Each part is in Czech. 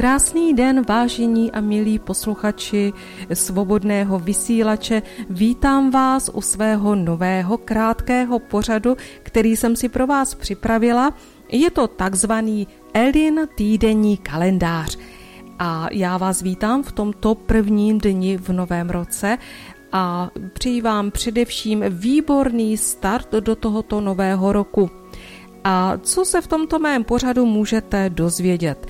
Krásný den, vážení a milí posluchači svobodného vysílače. Vítám vás u svého nového krátkého pořadu, který jsem si pro vás připravila. Je to takzvaný Elin týdenní kalendář. A já vás vítám v tomto prvním dni v novém roce a přeji vám především výborný start do tohoto nového roku. A co se v tomto mém pořadu můžete dozvědět?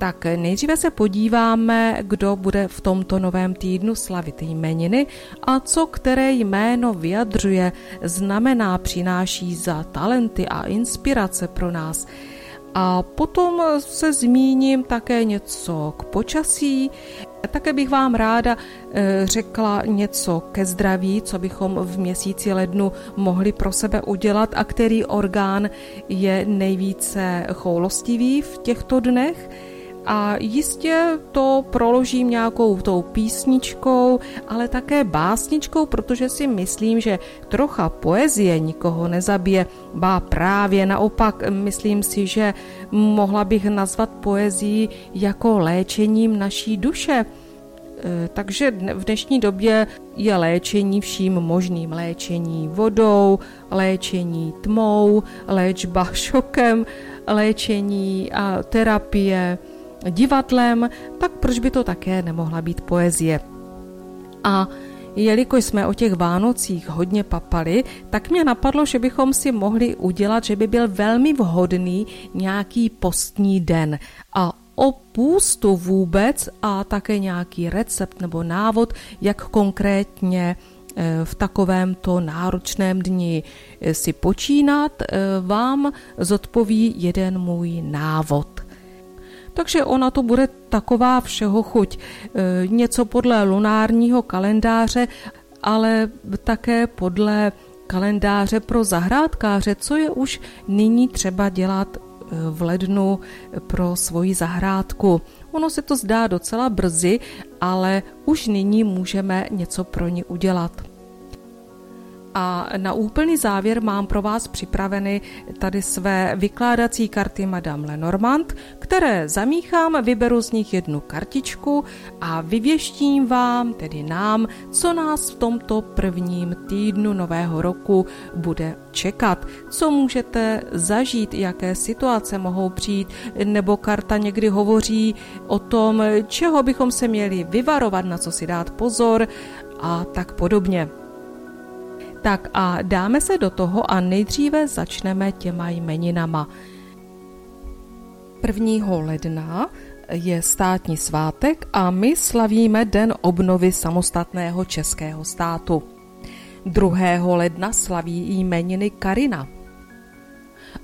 Tak nejdříve se podíváme, kdo bude v tomto novém týdnu slavit jmeniny a co které jméno vyjadřuje, znamená, přináší za talenty a inspirace pro nás. A potom se zmíním také něco k počasí. Také bych vám ráda eh, řekla něco ke zdraví, co bychom v měsíci lednu mohli pro sebe udělat a který orgán je nejvíce choulostivý v těchto dnech a jistě to proložím nějakou tou písničkou, ale také básničkou, protože si myslím, že trocha poezie nikoho nezabije, bá právě naopak, myslím si, že mohla bych nazvat poezii jako léčením naší duše. E, takže v dnešní době je léčení vším možným. Léčení vodou, léčení tmou, léčba šokem, léčení a terapie, divadlem, tak proč by to také nemohla být poezie? A Jelikož jsme o těch Vánocích hodně papali, tak mě napadlo, že bychom si mohli udělat, že by byl velmi vhodný nějaký postní den. A o půstu vůbec a také nějaký recept nebo návod, jak konkrétně eh, v takovémto náročném dni eh, si počínat, eh, vám zodpoví jeden můj návod. Takže ona to bude taková všeho chuť. E, něco podle lunárního kalendáře, ale také podle kalendáře pro zahrádkáře, co je už nyní třeba dělat e, v lednu pro svoji zahrádku. Ono se to zdá docela brzy, ale už nyní můžeme něco pro ní udělat. A na úplný závěr mám pro vás připraveny tady své vykládací karty Madame Lenormand, které zamíchám, vyberu z nich jednu kartičku a vyvěštím vám, tedy nám, co nás v tomto prvním týdnu nového roku bude čekat, co můžete zažít, jaké situace mohou přijít, nebo karta někdy hovoří o tom, čeho bychom se měli vyvarovat, na co si dát pozor a tak podobně. Tak a dáme se do toho a nejdříve začneme těma jmeninama. 1. ledna je státní svátek a my slavíme Den obnovy samostatného českého státu. 2. ledna slaví jmeniny Karina.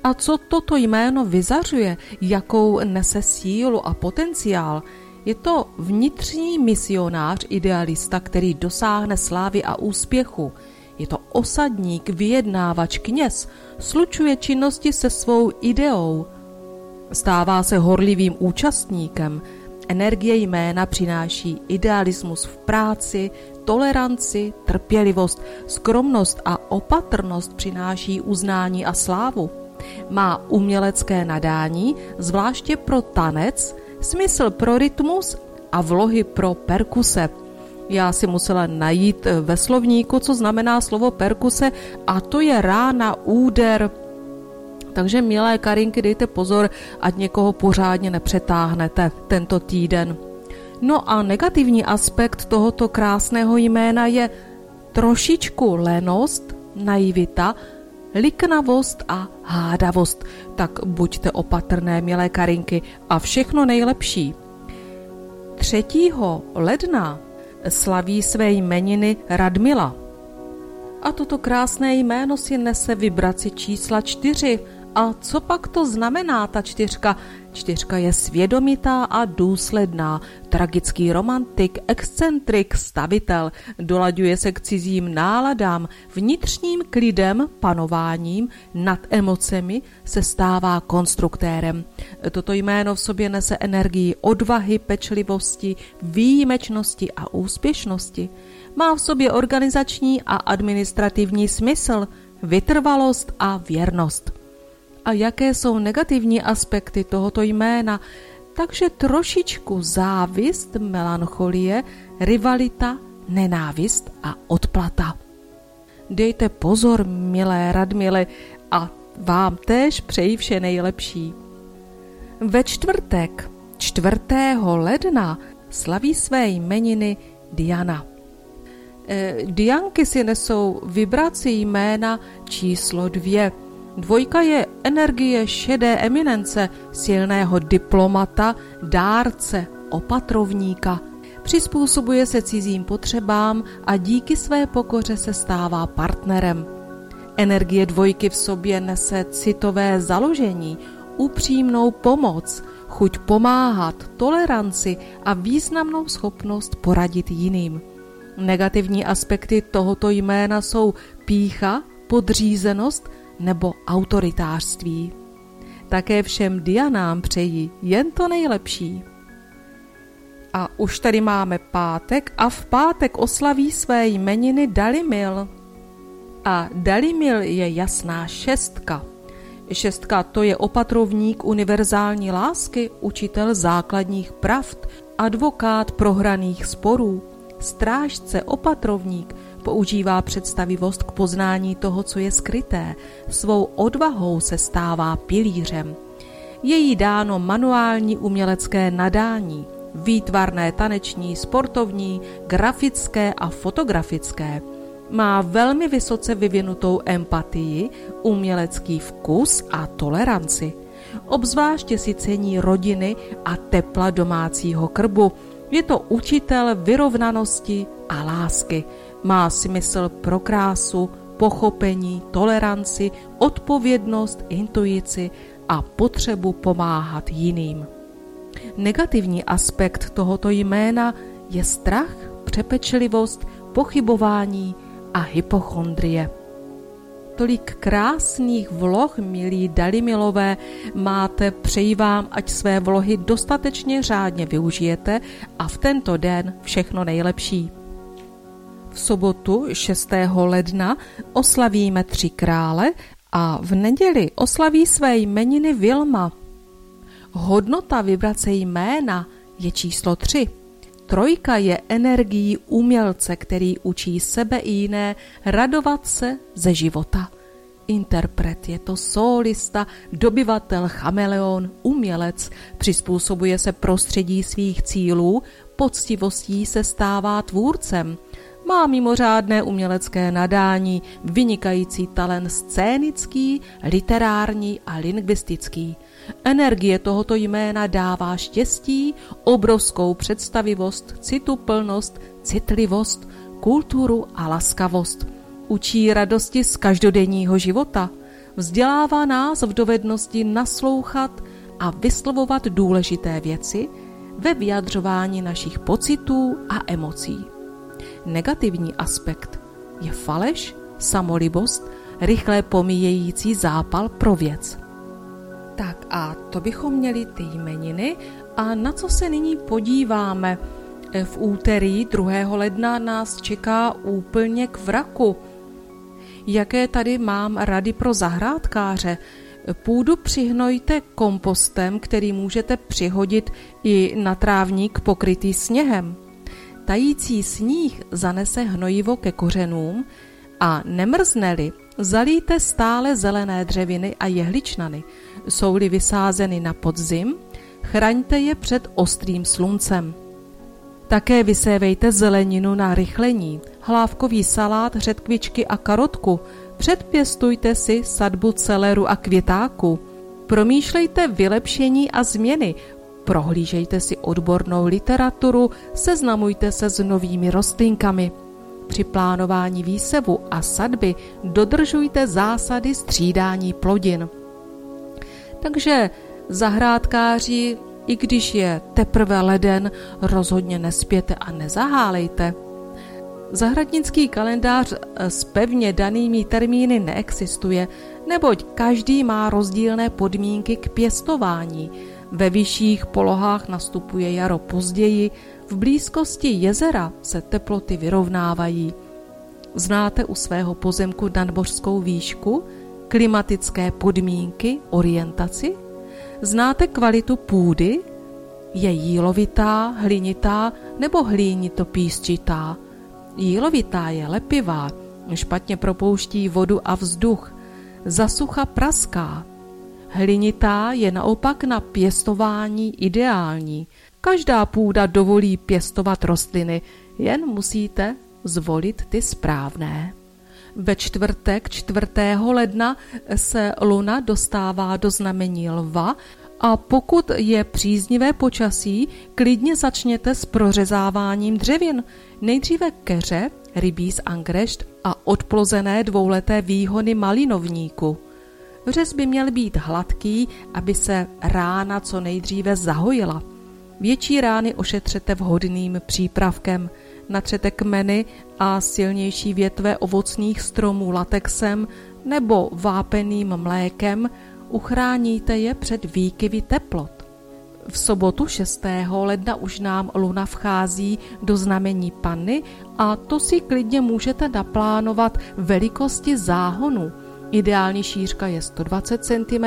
A co toto jméno vyzařuje, jakou nese sílu a potenciál, je to vnitřní misionář idealista, který dosáhne slávy a úspěchu – je to osadník, vyjednávač, kněz, slučuje činnosti se svou ideou. Stává se horlivým účastníkem, energie jména přináší idealismus v práci, toleranci, trpělivost, skromnost a opatrnost přináší uznání a slávu. Má umělecké nadání, zvláště pro tanec, smysl pro rytmus a vlohy pro perkuse – Já si musela najít ve slovníku, co znamená slovo perkuse a to je rána, úder. Takže milé Karinky, dejte pozor, ať někoho pořádně nepřetáhnete tento týden. No a negativní aspekt tohoto krásného jména je trošičku lenost, naivita, liknavost a hádavost. Tak buďte opatrné, milé Karinky, a všechno nejlepší. 3. ledna slaví své jmeniny Radmila. A toto krásné jméno si nese vibraci čísla 4, a co pak to znamená ta čtyřka? Čtyřka je svědomitá a důsledná, tragický romantik, excentrik, stavitel, dolaďuje se k cizím náladám, vnitřním klidem, panováním, nad emocemi se stává konstruktérem. Toto jméno v sobě nese energii odvahy, pečlivosti, výjimečnosti a úspěšnosti. Má v sobě organizační a administrativní smysl, vytrvalost a věrnost a jaké jsou negativní aspekty tohoto jména, takže trošičku závist, melancholie, rivalita, nenávist a odplata. Dejte pozor, milé Radmile, a vám též přeji vše nejlepší. Ve čtvrtek, 4. ledna, slaví své jmeniny Diana. E, Dianky si nesou vibraci jména číslo dvě – Dvojka je energie šedé eminence, silného diplomata, dárce, opatrovníka. Přizpůsobuje se cizím potřebám a díky své pokoře se stává partnerem. Energie dvojky v sobě nese citové založení, upřímnou pomoc, chuť pomáhat, toleranci a významnou schopnost poradit jiným. Negativní aspekty tohoto jména jsou pícha, podřízenost nebo autoritářství. Také všem Dianám přeji jen to nejlepší. A už tady máme pátek a v pátek oslaví své jmeniny Dalimil. A Dalimil je jasná šestka. Šestka to je opatrovník univerzální lásky, učitel základních pravd, advokát prohraných sporů, strážce, opatrovník, používá představivost k poznání toho, co je skryté, svou odvahou se stává pilířem. Je jí dáno manuální umělecké nadání, výtvarné taneční, sportovní, grafické a fotografické. Má velmi vysoce vyvinutou empatii, umělecký vkus a toleranci. Obzvláště si cení rodiny a tepla domácího krbu. Je to učitel vyrovnanosti a lásky má smysl pro krásu, pochopení, toleranci, odpovědnost, intuici a potřebu pomáhat jiným. Negativní aspekt tohoto jména je strach, přepečlivost, pochybování a hypochondrie. Tolik krásných vloh, milí Dalimilové, máte, přeji vám, ať své vlohy dostatečně řádně využijete a v tento den všechno nejlepší. V sobotu 6. ledna oslavíme tři krále a v neděli oslaví své jmeniny Vilma. Hodnota vibrace jména je číslo 3. Trojka je energií umělce, který učí sebe i jiné radovat se ze života. Interpret je to solista, dobyvatel, chameleon, umělec, přizpůsobuje se prostředí svých cílů, poctivostí se stává tvůrcem, má mimořádné umělecké nadání, vynikající talent scénický, literární a lingvistický. Energie tohoto jména dává štěstí, obrovskou představivost, cituplnost, citlivost, kulturu a laskavost. Učí radosti z každodenního života. Vzdělává nás v dovednosti naslouchat a vyslovovat důležité věci ve vyjadřování našich pocitů a emocí. Negativní aspekt je faleš, samolibost, rychle pomíjející zápal pro věc. Tak a to bychom měli ty jmeniny a na co se nyní podíváme. V úterý 2. ledna nás čeká úplně k vraku. Jaké tady mám rady pro zahrádkáře? Půdu přihnojte kompostem, který můžete přihodit i na trávník pokrytý sněhem. Tající sníh zanese hnojivo ke kořenům a nemrzneli, zalíte stále zelené dřeviny a jehličnany. Jsou-li vysázeny na podzim, chraňte je před ostrým sluncem. Také vysévejte zeleninu na rychlení, hlávkový salát, řetkvičky a karotku. Předpěstujte si sadbu celeru a květáku. Promýšlejte vylepšení a změny, prohlížejte si odbornou literaturu, seznamujte se s novými rostlinkami. Při plánování výsevu a sadby dodržujte zásady střídání plodin. Takže zahrádkáři, i když je teprve leden, rozhodně nespěte a nezahálejte. Zahradnický kalendář s pevně danými termíny neexistuje, neboť každý má rozdílné podmínky k pěstování. Ve vyšších polohách nastupuje jaro později, v blízkosti jezera se teploty vyrovnávají. Znáte u svého pozemku nadmořskou výšku, klimatické podmínky, orientaci? Znáte kvalitu půdy? Je jílovitá, hlinitá nebo hlínitopísčitá? Jílovitá je lepivá, špatně propouští vodu a vzduch, zasucha praská. Hlinitá je naopak na pěstování ideální. Každá půda dovolí pěstovat rostliny, jen musíte zvolit ty správné. Ve čtvrtek 4. ledna se luna dostává do znamení lva a pokud je příznivé počasí, klidně začněte s prořezáváním dřevin. Nejdříve keře, rybí z angrešt a odplozené dvouleté výhony malinovníku. Řez by měl být hladký, aby se rána co nejdříve zahojila. Větší rány ošetřete vhodným přípravkem. Natřete kmeny a silnější větve ovocných stromů latexem nebo vápeným mlékem, uchráníte je před výkyvy teplot. V sobotu 6. ledna už nám luna vchází do znamení Panny a to si klidně můžete naplánovat velikosti záhonu. Ideální šířka je 120 cm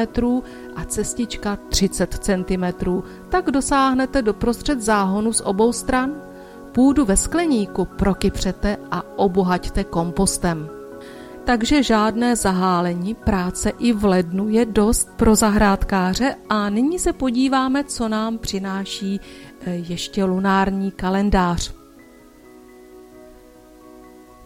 a cestička 30 cm, tak dosáhnete do prostřed záhonu z obou stran. Půdu ve skleníku prokypřete a obohaťte kompostem takže žádné zahálení práce i v lednu je dost pro zahrádkáře a nyní se podíváme, co nám přináší eh, ještě lunární kalendář.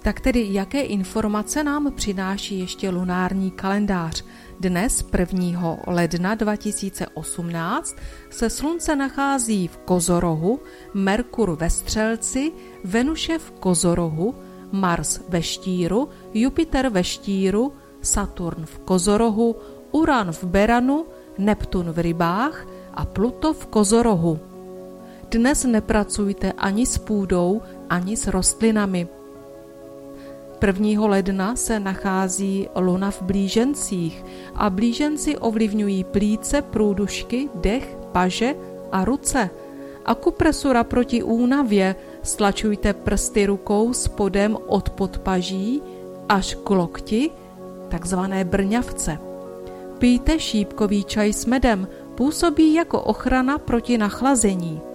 Tak tedy, jaké informace nám přináší ještě lunární kalendář? Dnes, 1. ledna 2018, se Slunce nachází v Kozorohu, Merkur ve Střelci, Venuše v Kozorohu, Mars ve štíru, Jupiter ve štíru, Saturn v kozorohu, Uran v beranu, Neptun v rybách a Pluto v kozorohu. Dnes nepracujte ani s půdou, ani s rostlinami. 1. ledna se nachází luna v blížencích a blíženci ovlivňují plíce, průdušky, dech, paže a ruce. Akupresura proti únavě Stlačujte prsty rukou spodem od podpaží až k lokti, takzvané brňavce. Pijte šípkový čaj s medem, působí jako ochrana proti nachlazení.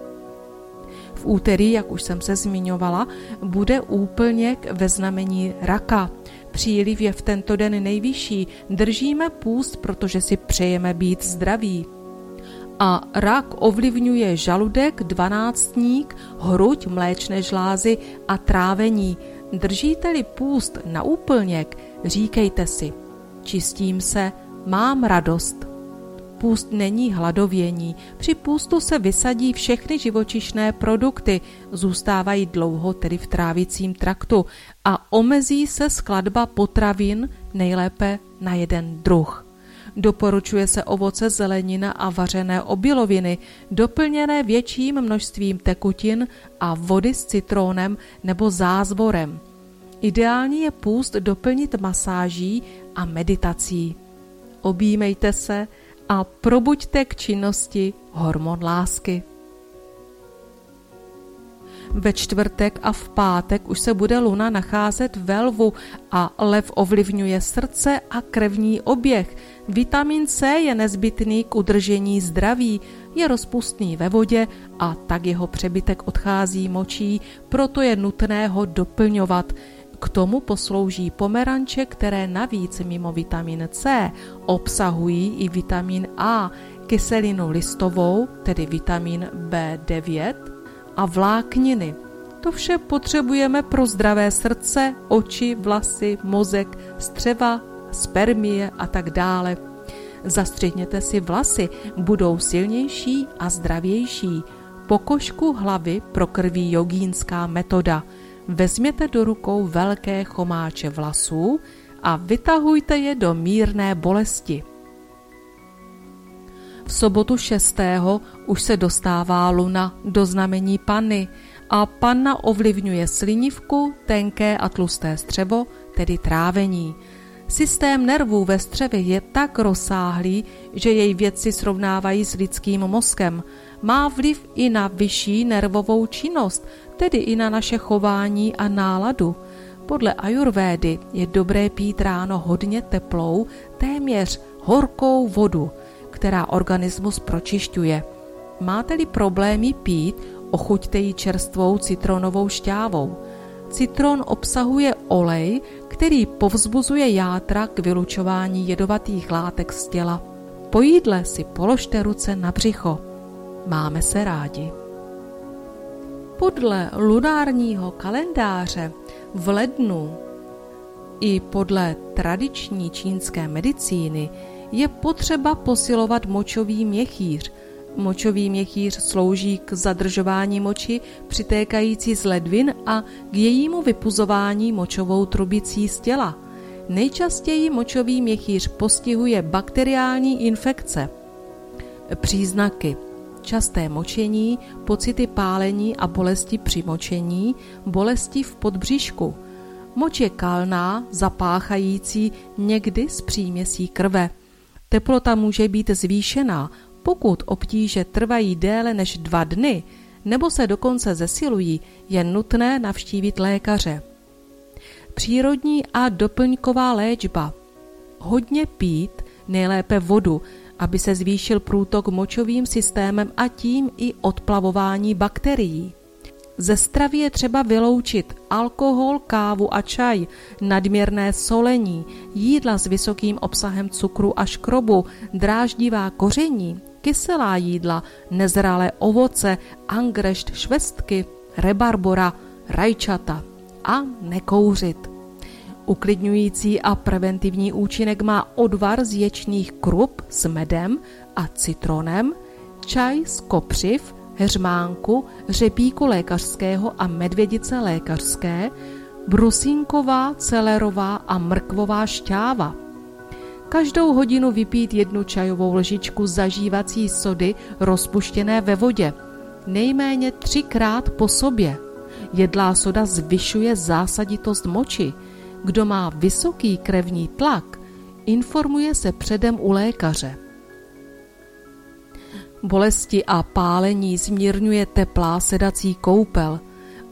V úterý, jak už jsem se zmiňovala, bude úplněk ve znamení raka. Příliv je v tento den nejvyšší, držíme půst, protože si přejeme být zdraví a rak ovlivňuje žaludek, dvanáctník, hruď, mléčné žlázy a trávení. Držíte-li půst na úplněk, říkejte si, čistím se, mám radost. Půst není hladovění. Při půstu se vysadí všechny živočišné produkty, zůstávají dlouho tedy v trávicím traktu a omezí se skladba potravin nejlépe na jeden druh. Doporučuje se ovoce, zelenina a vařené obiloviny, doplněné větším množstvím tekutin a vody s citrónem nebo zázvorem. Ideální je půst doplnit masáží a meditací. Objímejte se a probuďte k činnosti hormon lásky. Ve čtvrtek a v pátek už se bude luna nacházet ve lvu a lev ovlivňuje srdce a krevní oběh. Vitamin C je nezbytný k udržení zdraví. Je rozpustný ve vodě a tak jeho přebytek odchází močí, proto je nutné ho doplňovat. K tomu poslouží pomeranče, které navíc mimo vitamin C obsahují i vitamin A, kyselinu listovou, tedy vitamin B9 a vlákniny. To vše potřebujeme pro zdravé srdce, oči, vlasy, mozek, střeva, spermie a tak dále. Zastřihněte si vlasy, budou silnější a zdravější. Pokožku hlavy prokrví jogínská metoda. Vezměte do rukou velké chomáče vlasů a vytahujte je do mírné bolesti. V sobotu 6. už se dostává luna do znamení Panny a Panna ovlivňuje slinivku, tenké a tlusté střevo, tedy trávení. Systém nervů ve střevě je tak rozsáhlý, že jej vědci srovnávají s lidským mozkem. Má vliv i na vyšší nervovou činnost, tedy i na naše chování a náladu. Podle ajurvédy je dobré pít ráno hodně teplou, téměř horkou vodu, která organismus pročišťuje. Máte-li problémy pít, ochuťte ji čerstvou citronovou šťávou. Citron obsahuje olej, který povzbuzuje játra k vylučování jedovatých látek z těla. Po jídle si položte ruce na břicho. Máme se rádi. Podle lunárního kalendáře v lednu i podle tradiční čínské medicíny je potřeba posilovat močový měchýř. Močový měchýř slouží k zadržování moči přitékající z ledvin a k jejímu vypuzování močovou trubicí z těla. Nejčastěji močový měchýř postihuje bakteriální infekce. Příznaky časté močení, pocity pálení a bolesti při močení, bolesti v podbříšku. Moč je kalná, zapáchající někdy s příměsí krve. Teplota může být zvýšená, pokud obtíže trvají déle než dva dny nebo se dokonce zesilují, je nutné navštívit lékaře. Přírodní a doplňková léčba. Hodně pít, nejlépe vodu, aby se zvýšil průtok močovým systémem a tím i odplavování bakterií. Ze stravy je třeba vyloučit alkohol, kávu a čaj, nadměrné solení, jídla s vysokým obsahem cukru a škrobu, dráždivá koření, kyselá jídla, nezralé ovoce, angrešt, švestky, rebarbora, rajčata a nekouřit. Uklidňující a preventivní účinek má odvar z ječných krup s medem a citronem, čaj z kopřiv, heřmánku, řepíku lékařského a medvědice lékařské, brusínková, celerová a mrkvová šťáva. Každou hodinu vypít jednu čajovou lžičku zažívací sody rozpuštěné ve vodě, nejméně třikrát po sobě. Jedlá soda zvyšuje zásaditost moči. Kdo má vysoký krevní tlak, informuje se předem u lékaře. Bolesti a pálení zmírňuje teplá sedací koupel.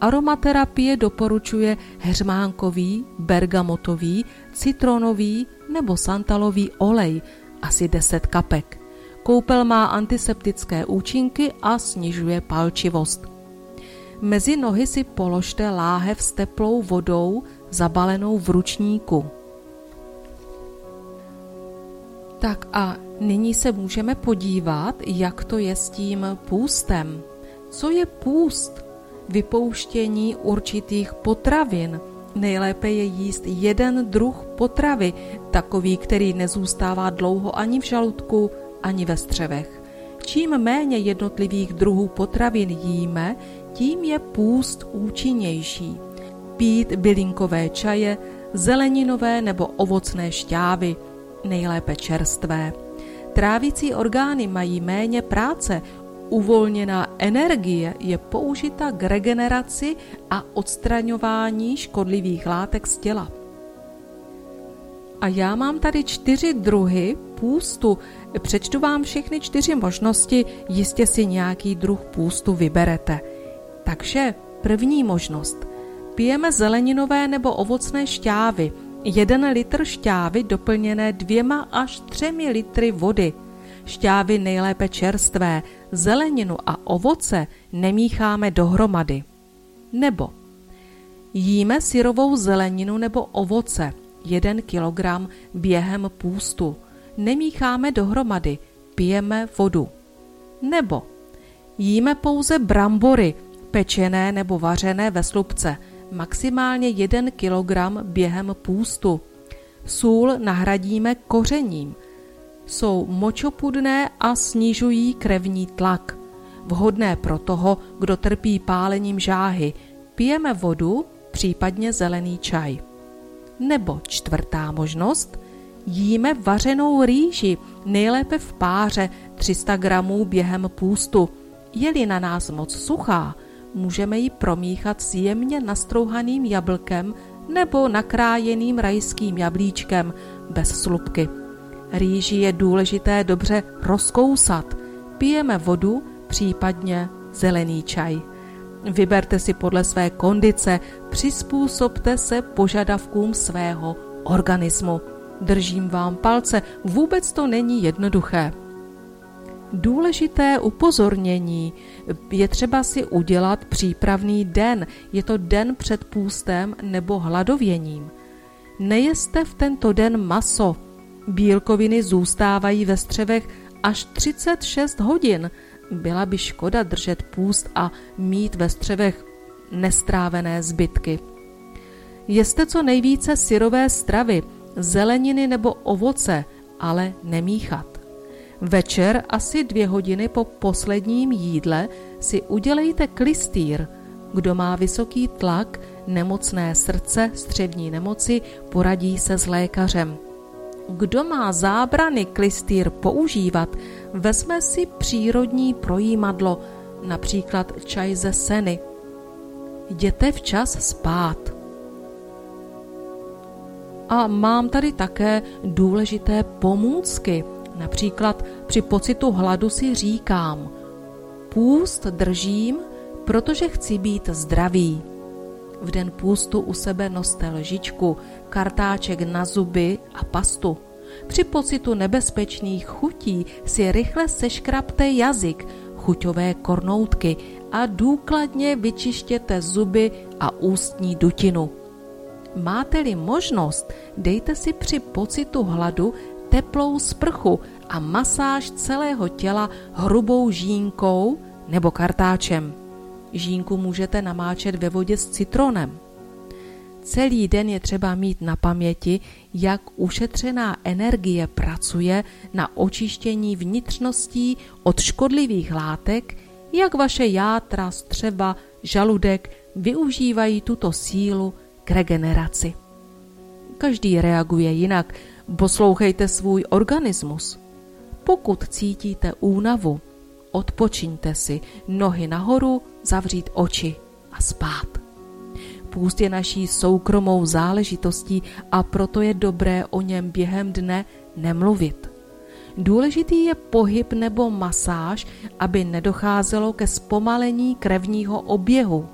Aromaterapie doporučuje heřmánkový, bergamotový, citronový nebo santalový olej, asi 10 kapek. Koupel má antiseptické účinky a snižuje palčivost. Mezi nohy si položte láhev s teplou vodou zabalenou v ručníku. Tak a nyní se můžeme podívat, jak to je s tím půstem. Co je půst? Vypouštění určitých potravin. Nejlépe je jíst jeden druh potravy, takový, který nezůstává dlouho ani v žaludku, ani ve střevech. Čím méně jednotlivých druhů potravin jíme, tím je půst účinnější. Pít bylinkové čaje, zeleninové nebo ovocné šťávy, nejlépe čerstvé. Trávicí orgány mají méně práce, uvolněná energie je použita k regeneraci a odstraňování škodlivých látek z těla. A já mám tady čtyři druhy půstu. Přečtu vám všechny čtyři možnosti, jistě si nějaký druh půstu vyberete. Takže první možnost. Pijeme zeleninové nebo ovocné šťávy – 1 litr šťávy doplněné dvěma až třemi litry vody. šťávy nejlépe čerstvé, zeleninu a ovoce nemícháme dohromady. Nebo jíme syrovou zeleninu nebo ovoce 1 kg během půstu. Nemícháme dohromady, pijeme vodu. Nebo jíme pouze brambory, pečené nebo vařené ve slupce, maximálně 1 kg během půstu. Sůl nahradíme kořením. Jsou močopudné a snižují krevní tlak. Vhodné pro toho, kdo trpí pálením žáhy. Pijeme vodu, případně zelený čaj. Nebo čtvrtá možnost, jíme vařenou rýži, nejlépe v páře 300 gramů během půstu. Je-li na nás moc suchá, můžeme ji promíchat s jemně nastrouhaným jablkem nebo nakrájeným rajským jablíčkem bez slupky. Rýži je důležité dobře rozkousat. Pijeme vodu, případně zelený čaj. Vyberte si podle své kondice, přizpůsobte se požadavkům svého organismu. Držím vám palce, vůbec to není jednoduché. Důležité upozornění je třeba si udělat přípravný den. Je to den před půstem nebo hladověním. Nejeste v tento den maso. Bílkoviny zůstávají ve střevech až 36 hodin. Byla by škoda držet půst a mít ve střevech nestrávené zbytky. Jeste co nejvíce syrové stravy, zeleniny nebo ovoce, ale nemíchat. Večer asi dvě hodiny po posledním jídle si udělejte klistýr. Kdo má vysoký tlak, nemocné srdce, střevní nemoci, poradí se s lékařem. Kdo má zábrany klistýr používat, vezme si přírodní projímadlo, například čaj ze seny. Jděte včas spát. A mám tady také důležité pomůcky – Například při pocitu hladu si říkám, půst držím, protože chci být zdravý. V den půstu u sebe noste lžičku, kartáček na zuby a pastu. Při pocitu nebezpečných chutí si rychle seškrapte jazyk, chuťové kornoutky a důkladně vyčištěte zuby a ústní dutinu. Máte-li možnost, dejte si při pocitu hladu teplou sprchu a masáž celého těla hrubou žínkou nebo kartáčem. Žínku můžete namáčet ve vodě s citronem. Celý den je třeba mít na paměti, jak ušetřená energie pracuje na očištění vnitřností od škodlivých látek, jak vaše játra, střeva, žaludek využívají tuto sílu k regeneraci. Každý reaguje jinak, Poslouchejte svůj organismus. Pokud cítíte únavu, odpočiňte si, nohy nahoru, zavřít oči a spát. Půst je naší soukromou záležitostí a proto je dobré o něm během dne nemluvit. Důležitý je pohyb nebo masáž, aby nedocházelo ke zpomalení krevního oběhu.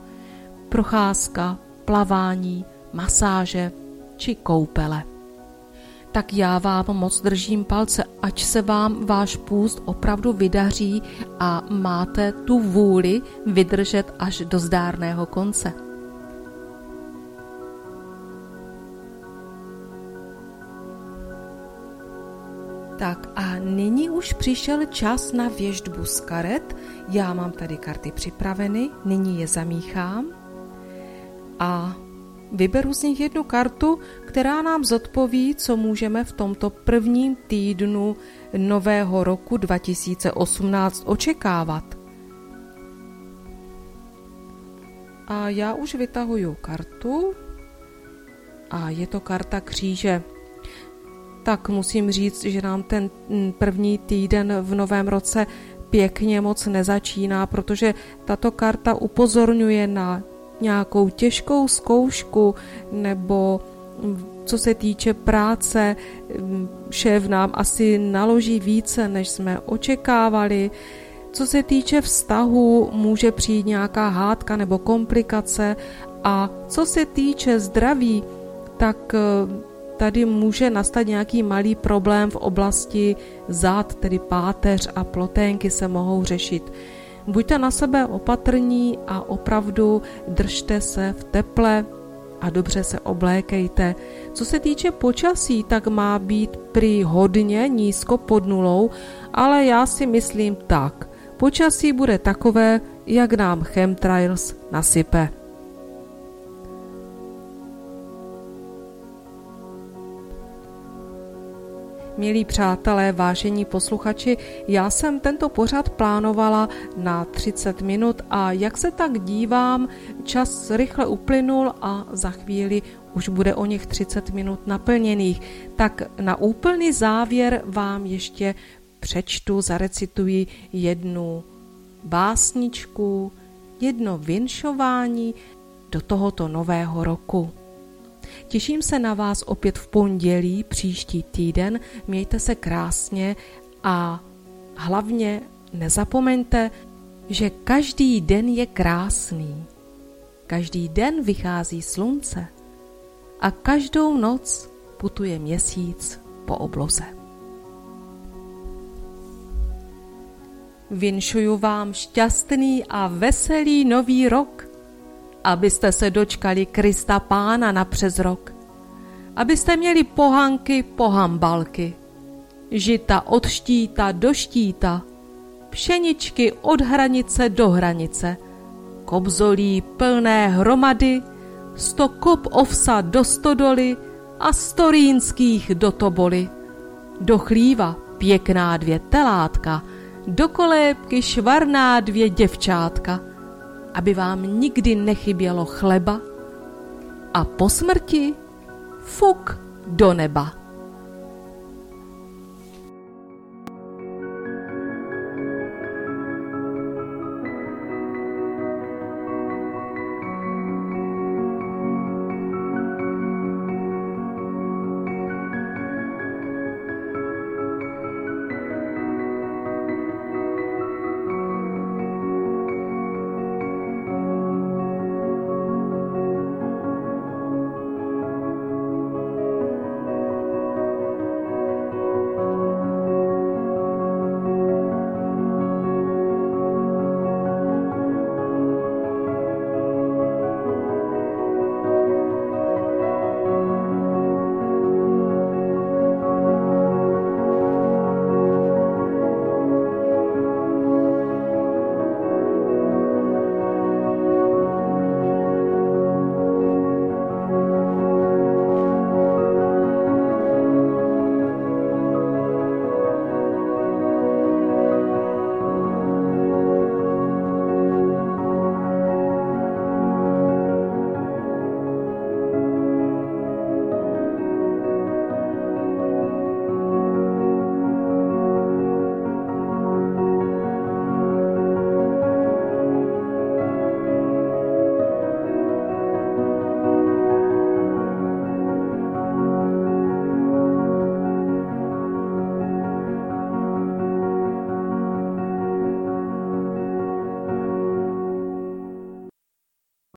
Procházka, plavání, masáže či koupele tak já vám moc držím palce, ať se vám váš půst opravdu vydaří a máte tu vůli vydržet až do zdárného konce. Tak a nyní už přišel čas na věždbu z karet. Já mám tady karty připraveny, nyní je zamíchám a Vyberu z nich jednu kartu, která nám zodpoví, co můžeme v tomto prvním týdnu nového roku 2018 očekávat. A já už vytahuju kartu a je to karta kříže. Tak musím říct, že nám ten první týden v novém roce pěkně moc nezačíná, protože tato karta upozorňuje na nějakou těžkou zkoušku nebo co se týče práce, šéf nám asi naloží více, než jsme očekávali. Co se týče vztahu, může přijít nějaká hádka nebo komplikace a co se týče zdraví, tak eh, tady může nastat nějaký malý problém v oblasti zad, tedy páteř a ploténky se mohou řešit. Buďte na sebe opatrní a opravdu držte se v teple a dobře se oblékejte. Co se týče počasí, tak má být prý hodně nízko pod nulou, ale já si myslím tak. Počasí bude takové, jak nám chemtrails nasype. Milí přátelé, vážení posluchači, já jsem tento pořad plánovala na 30 minut a jak se tak dívám, čas rychle uplynul a za chvíli už bude o něch 30 minut naplněných. Tak na úplný závěr vám ještě přečtu, zarecituji jednu básničku, jedno vinšování do tohoto nového roku. Těším se na vás opět v pondělí příští týden. Mějte se krásně a hlavně nezapomeňte, že každý den je krásný. Každý den vychází slunce a každou noc putuje měsíc po obloze. Vinšuju vám šťastný a veselý nový rok – abyste se dočkali Krista Pána na přes rok, abyste měli pohanky pohambalky, žita od štíta do štíta, pšeničky od hranice do hranice, kobzolí plné hromady, sto kop ovsa do stodoly a sto rýnských do toboly, do chlíva pěkná dvě telátka, do kolébky švarná dvě děvčátka – aby vám nikdy nechybělo chleba a po smrti fuk do neba.